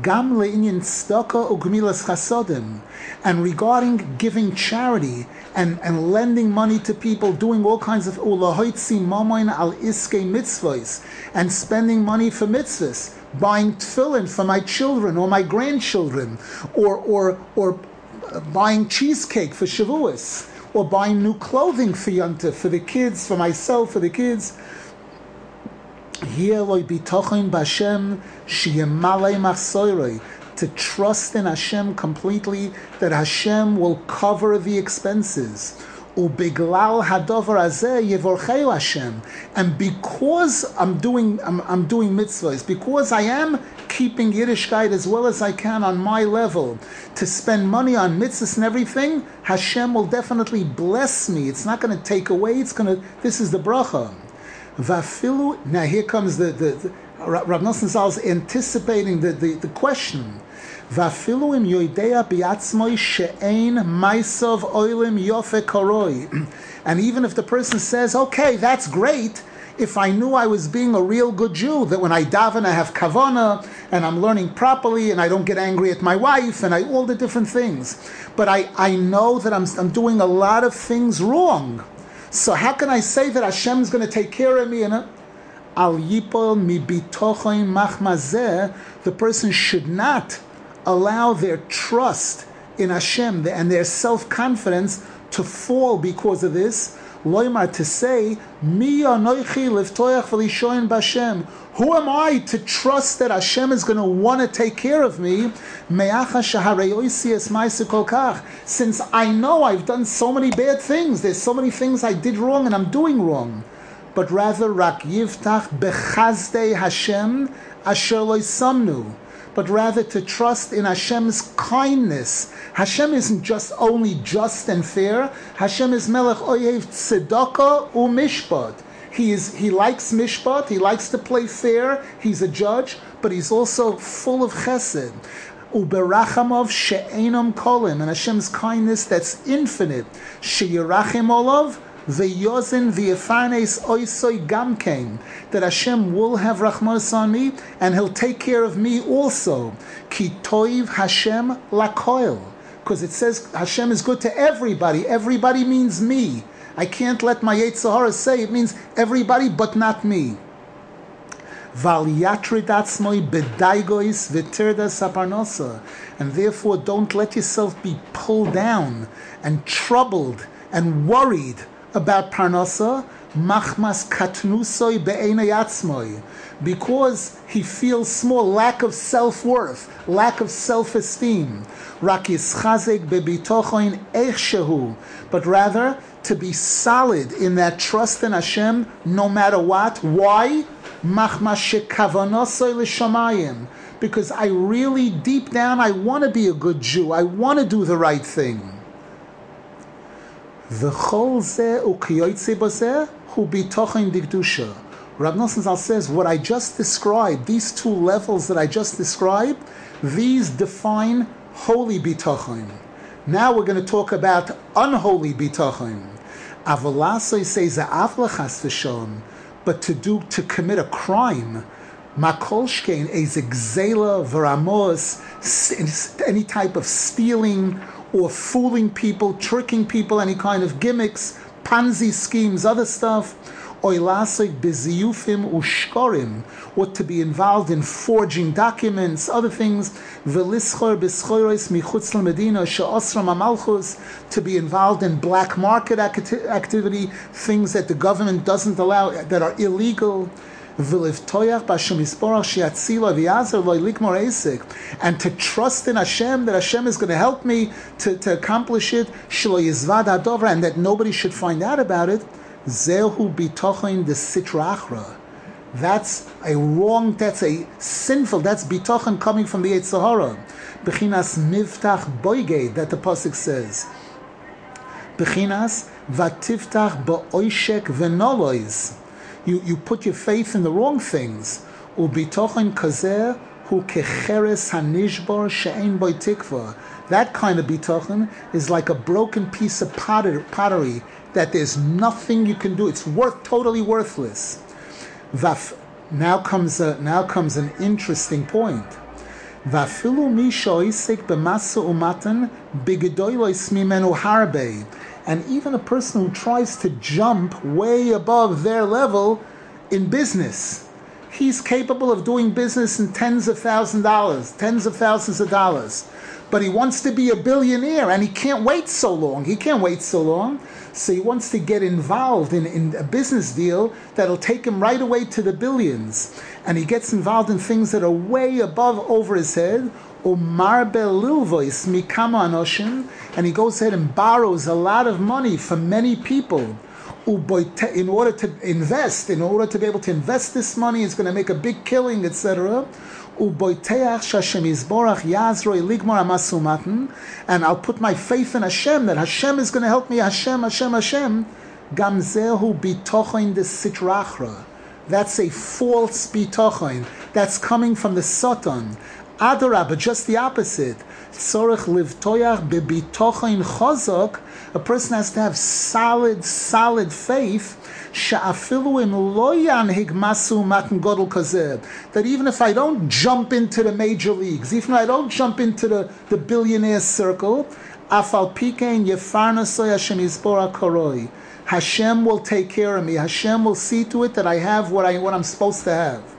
Speaker 1: Gam le'inyan tzedakah ugmilas chasodim, and regarding giving charity and, and lending money to people, doing all kinds of ulahoitzi mamoin al iske mitzvahs, and spending money for mitzvahs, buying tefillin for my children or my grandchildren, or or or buying cheesecake for Shavuos, or buying new clothing for Yontif, for the kids, for myself, for the kids. To trust in Hashem completely, that Hashem will cover the expenses. Ubiglal hadover azeh Hashem. And because I'm doing I'm, I'm doing mitzvahs, because I am keeping Yiddishkeit as well as I can on my level, to spend money on mitzvahs and everything, Hashem will definitely bless me. It's not going to take away. It's going to. This is the bracha. Vafilu. Now here comes the the, the Rav Nosson Zal's anticipating the, the, the question. Vafilu im yoidea biatzmoi she'ein oilim yofe koroi. And even if the person says, okay, that's great, if I knew I was being a real good Jew, that when I daven, I have kavana, and I'm learning properly, and I don't get angry at my wife, and I all the different things. But I, I know that I'm, I'm doing a lot of things wrong. So how can I say that Hashem is going to take care of me? And uh, al yipol mi machmazeh, the person should not allow their trust in Hashem and their self confidence to fall because of this. Loimar to say, Mi anoichi liftoyach v'lishoyin b'Hashem. Who am I to trust that Hashem is going to want to take care of me? Since I know I've done so many bad things, there's so many things I did wrong and I'm doing wrong. But rather, rak yivtach bechazdei Hashem asher samnu but rather to trust in Hashem's kindness. Hashem isn't just only just and fair. Hashem is Melech Oyev Tzedakah Umishpat. He is he likes mishpat. He likes to play fair. He's a judge, but he's also full of chesed. Uberachamov she'enam kolim, and Hashem's kindness that's infinite. She'yirachim olav V'yozin v'yefarnes oisoi gamkein, that Hashem will have rachmas on me, and He'll take care of me also. Ki toiv Hashem lakoil, because it says Hashem is good to everybody. Everybody means me. I can't let my Yetzer Hara say it means everybody, but not me. And therefore don't let yourself be pulled down and troubled and worried about parnasa, machmas katnusoi be'enayatzmoi, because he feels small, lack of self-worth, lack of self-esteem. Rak yischazek bebitochoin echshehu, but rather to be solid in that trust in Hashem no matter what. Why? Machmas shekavanosoi l'shamayim. Because I really, deep down, I want to be a good Jew. I want to do the right thing. V'chol zeh u'kiyoytze b'zeh hu bitochen digdusha. Rab Nosson Zal says, what I just described, these two levels that I just described, these define holy bitochen. Now we're going to talk about unholy bitochen. Avalasoi says aflachas v'shon, but to do to commit a crime, makolshkein is exela veramos, any type of stealing or fooling people, tricking people, any kind of gimmicks, Ponzi schemes, other stuff. ushkorim, or to be involved in forging documents, other things, to be involved in black market acti- activity, things that the government doesn't allow, that are illegal. And to trust in Hashem that Hashem is going to help me to, to accomplish it, and that nobody should find out about it. That's a wrong, that's a sinful, that's bitochen coming from the Sahara. Bechinas miftach boiged, that the Pasuk says. Bechinas vatiftach ba'oishek v'nolois. You, you put your faith in the wrong things. That kind of bitochen is like a broken piece of potter, pottery that there's nothing you can do. It's worth totally worthless. Now comes a, now comes an interesting point. Vafilu misho isik b'masa umatan. And even a person who tries to jump way above their level in business, he's capable of doing business in tens of thousands of dollars, tens of thousands of dollars. But he wants to be a billionaire and he can't wait so long. He can't wait so long. So he wants to get involved in, in a business deal that'll take him right away to the billions. And he gets involved in things that are way above over his head. Umar belilvois mikama anoshim, and he goes ahead and borrows a lot of money from many people. In order to invest, in order to be able to invest this money, he's going to make a big killing, etc and I'll put my faith in Hashem that Hashem is going to help me. Hashem, Hashem, Hashem. Gamzehu bitochain de sitrachra. That's a false bitochain. That's coming from the Satan. Adara, but just the opposite. Tzorech livtoyach bebitochain chazok. A person has to have solid, solid faith that even if I don't jump into the major leagues, even if I don't jump into the, the billionaire circle, Hashem will take care of me. Hashem will see to it that I have what I what I'm supposed to have.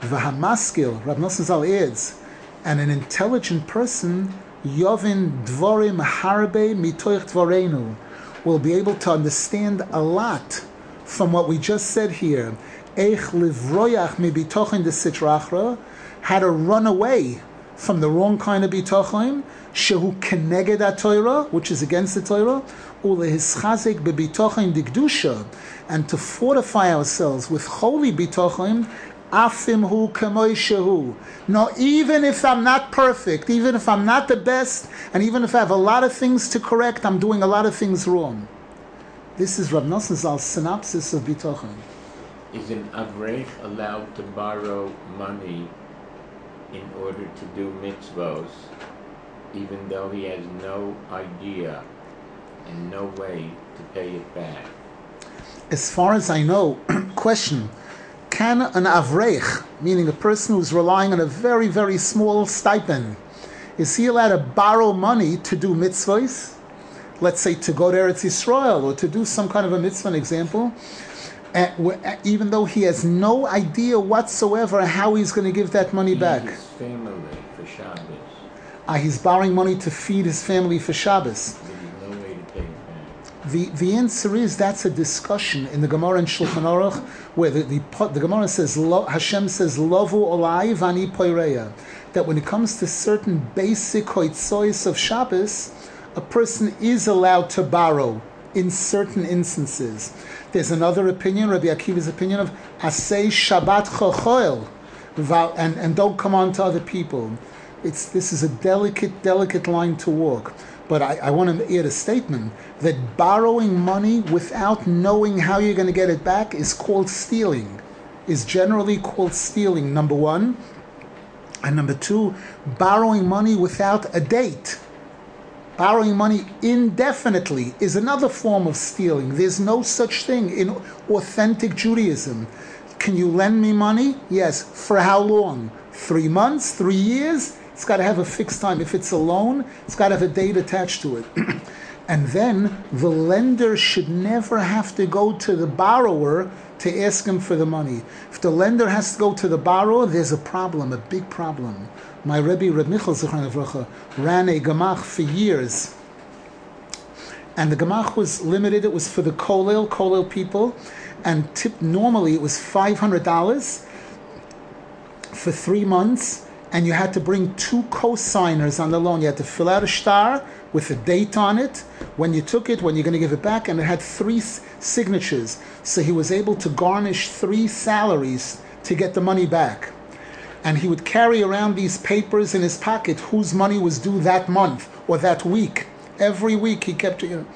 Speaker 1: V'hamaskil, Rav Nosson Zal adds, and an intelligent person, Yovin Dvorim Harbe Mitoich Dvorenu, will be able to understand a lot from what we just said here, Eich livroyach mibitochen de sitrachra, how to run away from the wrong kind of bitochen, shehu keneged Torah, which is against the Torah, ulehischazik bebitochen digdusha, and to fortify ourselves with holy bitochen, afim hu shehu. No, even if I'm not perfect, even if I'm not the best, and even if I have a lot of things to correct, I'm doing a lot of things wrong. This is Rav Nosson Zal's synopsis of Bitochen.
Speaker 2: Is an Avrech allowed to borrow money in order to do mitzvos, even though he has no idea and no way to pay it back?
Speaker 1: As far as I know, question can an Avrech, meaning a person who's relying on a very, very small stipend, is he allowed to borrow money to do mitzvahs? let's say, to go to Eretz Yisrael or to do some kind of a mitzvah, an example, even though he has no idea whatsoever how he's going to give that money back.
Speaker 2: His family for Shabbos.
Speaker 1: Ah, he's borrowing money to feed his family for Shabbos. The, the answer is that's a discussion in the Gemara in Shulchan Aruch where the, the, the Gemara says Hashem says Lovu Olai Vani that when it comes to certain basic hoitzois of Shabbos a person is allowed to borrow in certain instances. There's another opinion, Rabbi Akiva's opinion of Asay Shabbat Chochoel, and, and don't come on to other people. It's, this is a delicate, delicate line to walk. But I, I want to add a statement that borrowing money without knowing how you're going to get it back is called stealing, is generally called stealing, number one. And number two, borrowing money without a date borrowing money indefinitely is another form of stealing. There's no such thing in authentic Judaism. Can you lend me money? Yes. For how long? Three months? Three years? It's got to have a fixed time. If it's a loan, it's got to have a date attached to it. And then the lender should never have to go to the borrower to ask him for the money. If the lender has to go to the borrower, there's a problem, a big problem. My Rebbe, Reb Michal ran a gemach for years. And the gemach was limited, it was for the kolel, kolel people. And tip, normally it was $500 for three months and you had to bring two co-signers on the loan. You had to fill out a shtar with a date on it, when you took it, when you're going to give it back, and it had three signatures. So he was able to garnish three salaries to get the money back. And he would carry around these papers in his pocket whose money was due that month or that week. Every week he kept, you know.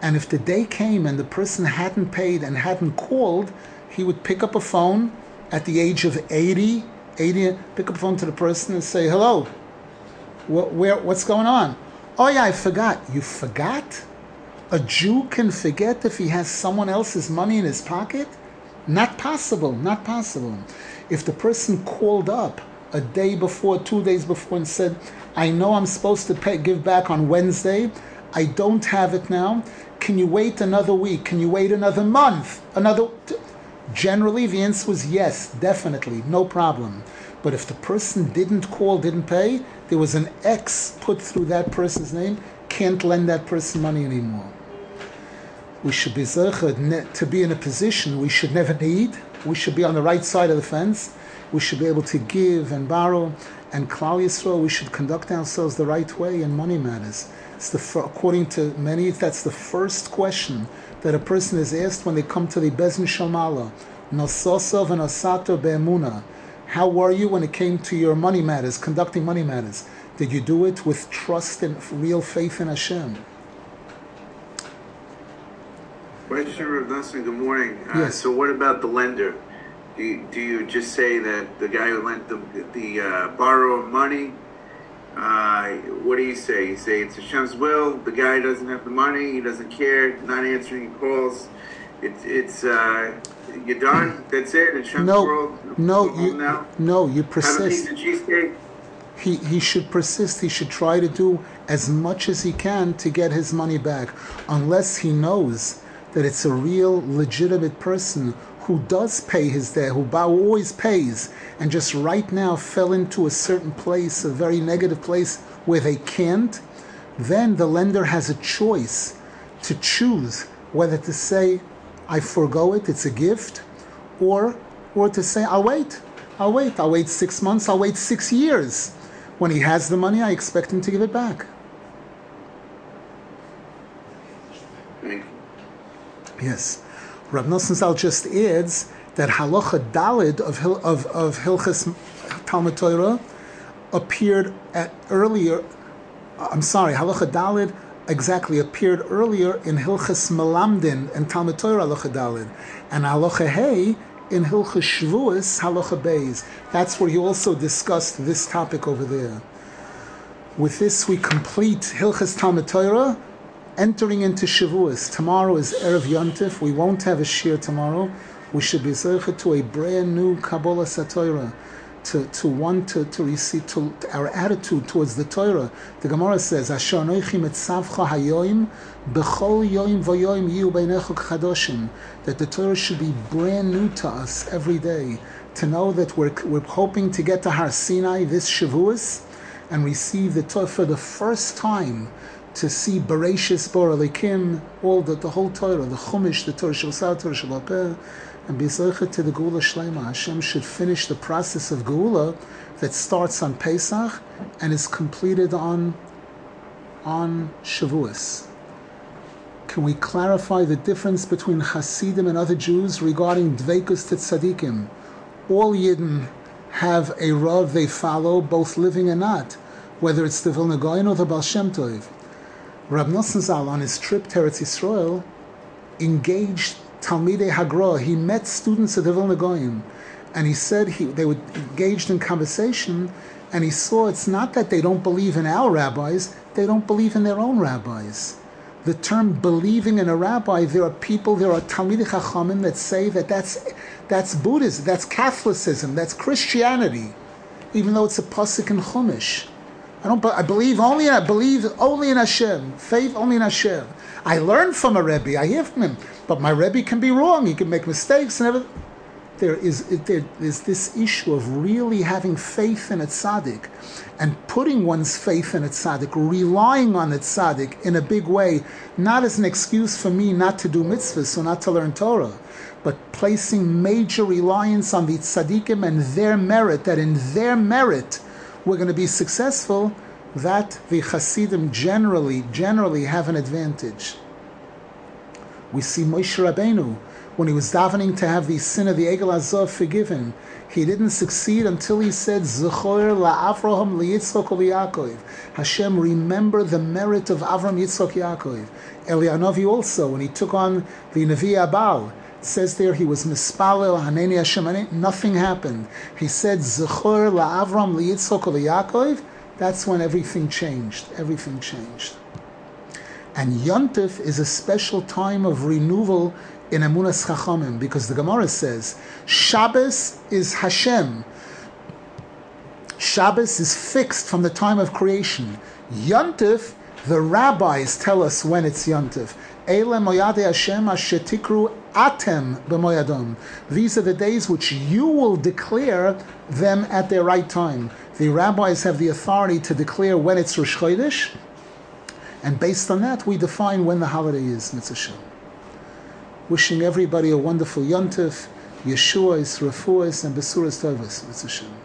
Speaker 1: And if the day came and the person hadn't paid and hadn't called, he would pick up a phone at the age of 80 80, pick up the phone to the person and say, hello, what, where, what's going on? Oh yeah, I forgot. You forgot? A Jew can forget if he has someone else's money in his pocket? Not possible, not possible. If the person called up a day before, two days before, and said, I know I'm supposed to pay, give back on Wednesday, I don't have it now. Can you wait another week? Can you wait another month? Another. Generally, the answer was yes, definitely, no problem. But if the person didn't call, didn't pay, there was an X put through that person's name, can't lend that person money anymore. We should be to be in a position we should never need. We should be on the right side of the fence. We should be able to give and borrow. And Klal Yisrael, we should conduct ourselves the right way in money matters. It's the, according to many, that's the first question that a person is asked when they come to the Bezin Shalmala. Nososov and Osato Be'emuna. How were you when it came to your money matters, conducting money matters? Did you do it with trust and real faith in Hashem?
Speaker 3: Question, Rav good morning.
Speaker 1: Uh, yes.
Speaker 3: So what about the lender? Do you, do you just say that the guy who lent the, the uh, borrower money uh, what do you say? You say it's Hashem's will. The guy doesn't have the money. He doesn't care. Not answering calls. It's it's uh, you're done. That's it. Hashem's
Speaker 1: no,
Speaker 3: world.
Speaker 1: No, you now. no. You persist. He he should persist. He should try to do as much as he can to get his money back, unless he knows that it's a real legitimate person who does pay his debt, who always pays, and just right now fell into a certain place, a very negative place where they can't, then the lender has a choice to choose whether to say, I forego it, it's a gift, or or to say, I'll wait. I'll wait. I'll wait six months, I'll wait six years. When he has the money, I expect him to give it back. Yes. Rav Nosson Zal just adds that halacha dalid of of of Hilchas Talmud Torah appeared at earlier. I'm sorry, halacha dalid exactly appeared earlier in Hilchas Melamdin and Talmud Torah halacha dalid, and halacha hey in Hilchas Shavuos halacha beis. That's where he also discussed this topic over there. With this, we complete Hilchas Talmud Torah entering into Shavuos. Tomorrow is Erev Yontif. We won't have a shir tomorrow. We should be zeichet to a brand new Kabbalah Satoira, to, to want to, to receive to, our attitude towards the Torah. The Gemara says, Asher noichim et savcha hayoim, bechol yoim vayoim yiu beinechu kadoshim. That the Torah should be brand new to us every day. To know that we're, we're hoping to get to Har Sinai this Shavuos and receive the Torah for the first time to see Bereshis Bor Elikim, all the, the whole Torah, the Chumash, the Torah Shel Torah Shel and be to the Geula Shlema. Hashem should finish the process of Geula that starts on Pesach and is completed on on Shavuos. Can we clarify the difference between Hasidim and other Jews regarding Dveikus to Tzadikim? All Yidden have a Rav they follow, both living and not, whether it's the Vilna Gaon or the Baal Shem Tov. Rab Nosson Zal on his trip to Eretz Yisrael engaged Talmidei Hagra. He met students of the Vilna Gaon, and he said he, they were engaged in conversation, and he saw it's not that they don't believe in our rabbis, they don't believe in their own rabbis. The term believing in a rabbi, there are people, there are Talmidei Chachamim that say that that's, that's Buddhism, that's Catholicism, that's Christianity, even though it's a pasuk in Chumash. I don't. I believe only. I believe only in Hashem. Faith only in Hashem. I learn from a rebbe. I hear from him, but my rebbe can be wrong. He can make mistakes and everything. There is there is this issue of really having faith in a tzaddik, and putting one's faith in a tzaddik, relying on a tzaddik in a big way, not as an excuse for me not to do mitzvahs or not to learn Torah, but placing major reliance on the tzaddikim and their merit. That in their merit we're going to be successful, that the Hasidim generally, generally have an advantage. We see Moshe Rabbeinu, when he was davening to have the sin of the Egel Azov forgiven, he didn't succeed until he said, Zechor la'Avraham li'Yitzchok li'Yakov. Hashem, remember the merit of Avram, Yitzchok, Yaakov. Elianovi also, when he took on the Navi Abal, says there he was mispalel haneni Hashem. Nothing happened. He said zechor laAvram liYitzchok liYakov. That's when everything changed. Everything changed. And Yontif is a special time of renewal in Emunas Chachamim because the Gemara says Shabbos is Hashem. Shabbos is fixed from the time of creation. Yontif, the rabbis tell us when it's Yontif. Moyade Hashem ashetikru atem b'moyadom. These are the days which you will declare them at their right time. The rabbis have the authority to declare when it's Rosh Chodesh, and based on that, we define when the holiday is, Mitzvah Wishing everybody a wonderful Yontif, Yeshua, Refuahs, and Besuras Tovas, Mitzvah